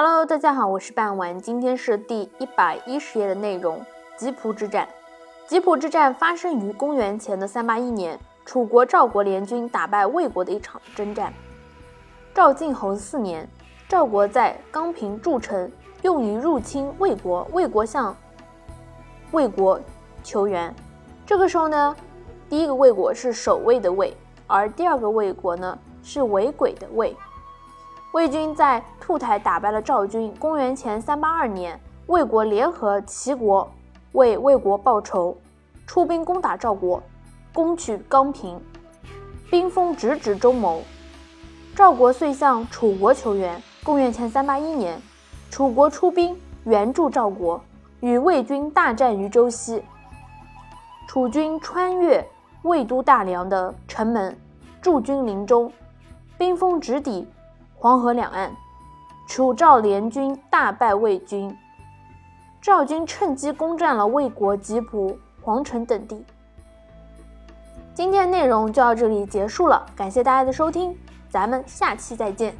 Hello，大家好，我是半丸，今天是第一百一十页的内容。吉普之战，吉普之战发生于公元前的三八一年，楚国赵国联军打败魏国的一场征战。赵晋侯四年，赵国在钢平筑城，用于入侵魏国。魏国向魏国求援。这个时候呢，第一个魏国是守卫的魏，而第二个魏国呢是为鬼的魏。魏军在兔台打败了赵军。公元前三八二年，魏国联合齐国为魏国报仇，出兵攻打赵国，攻取刚平，兵锋直指中牟。赵国遂向楚国求援。公元前三八一年，楚国出兵援助赵国，与魏军大战于周西。楚军穿越魏都大梁的城门，驻军林中，兵锋直抵。黄河两岸，楚赵联军大败魏军，赵军趁机攻占了魏国吉浦、黄城等地。今天内容就到这里结束了，感谢大家的收听，咱们下期再见。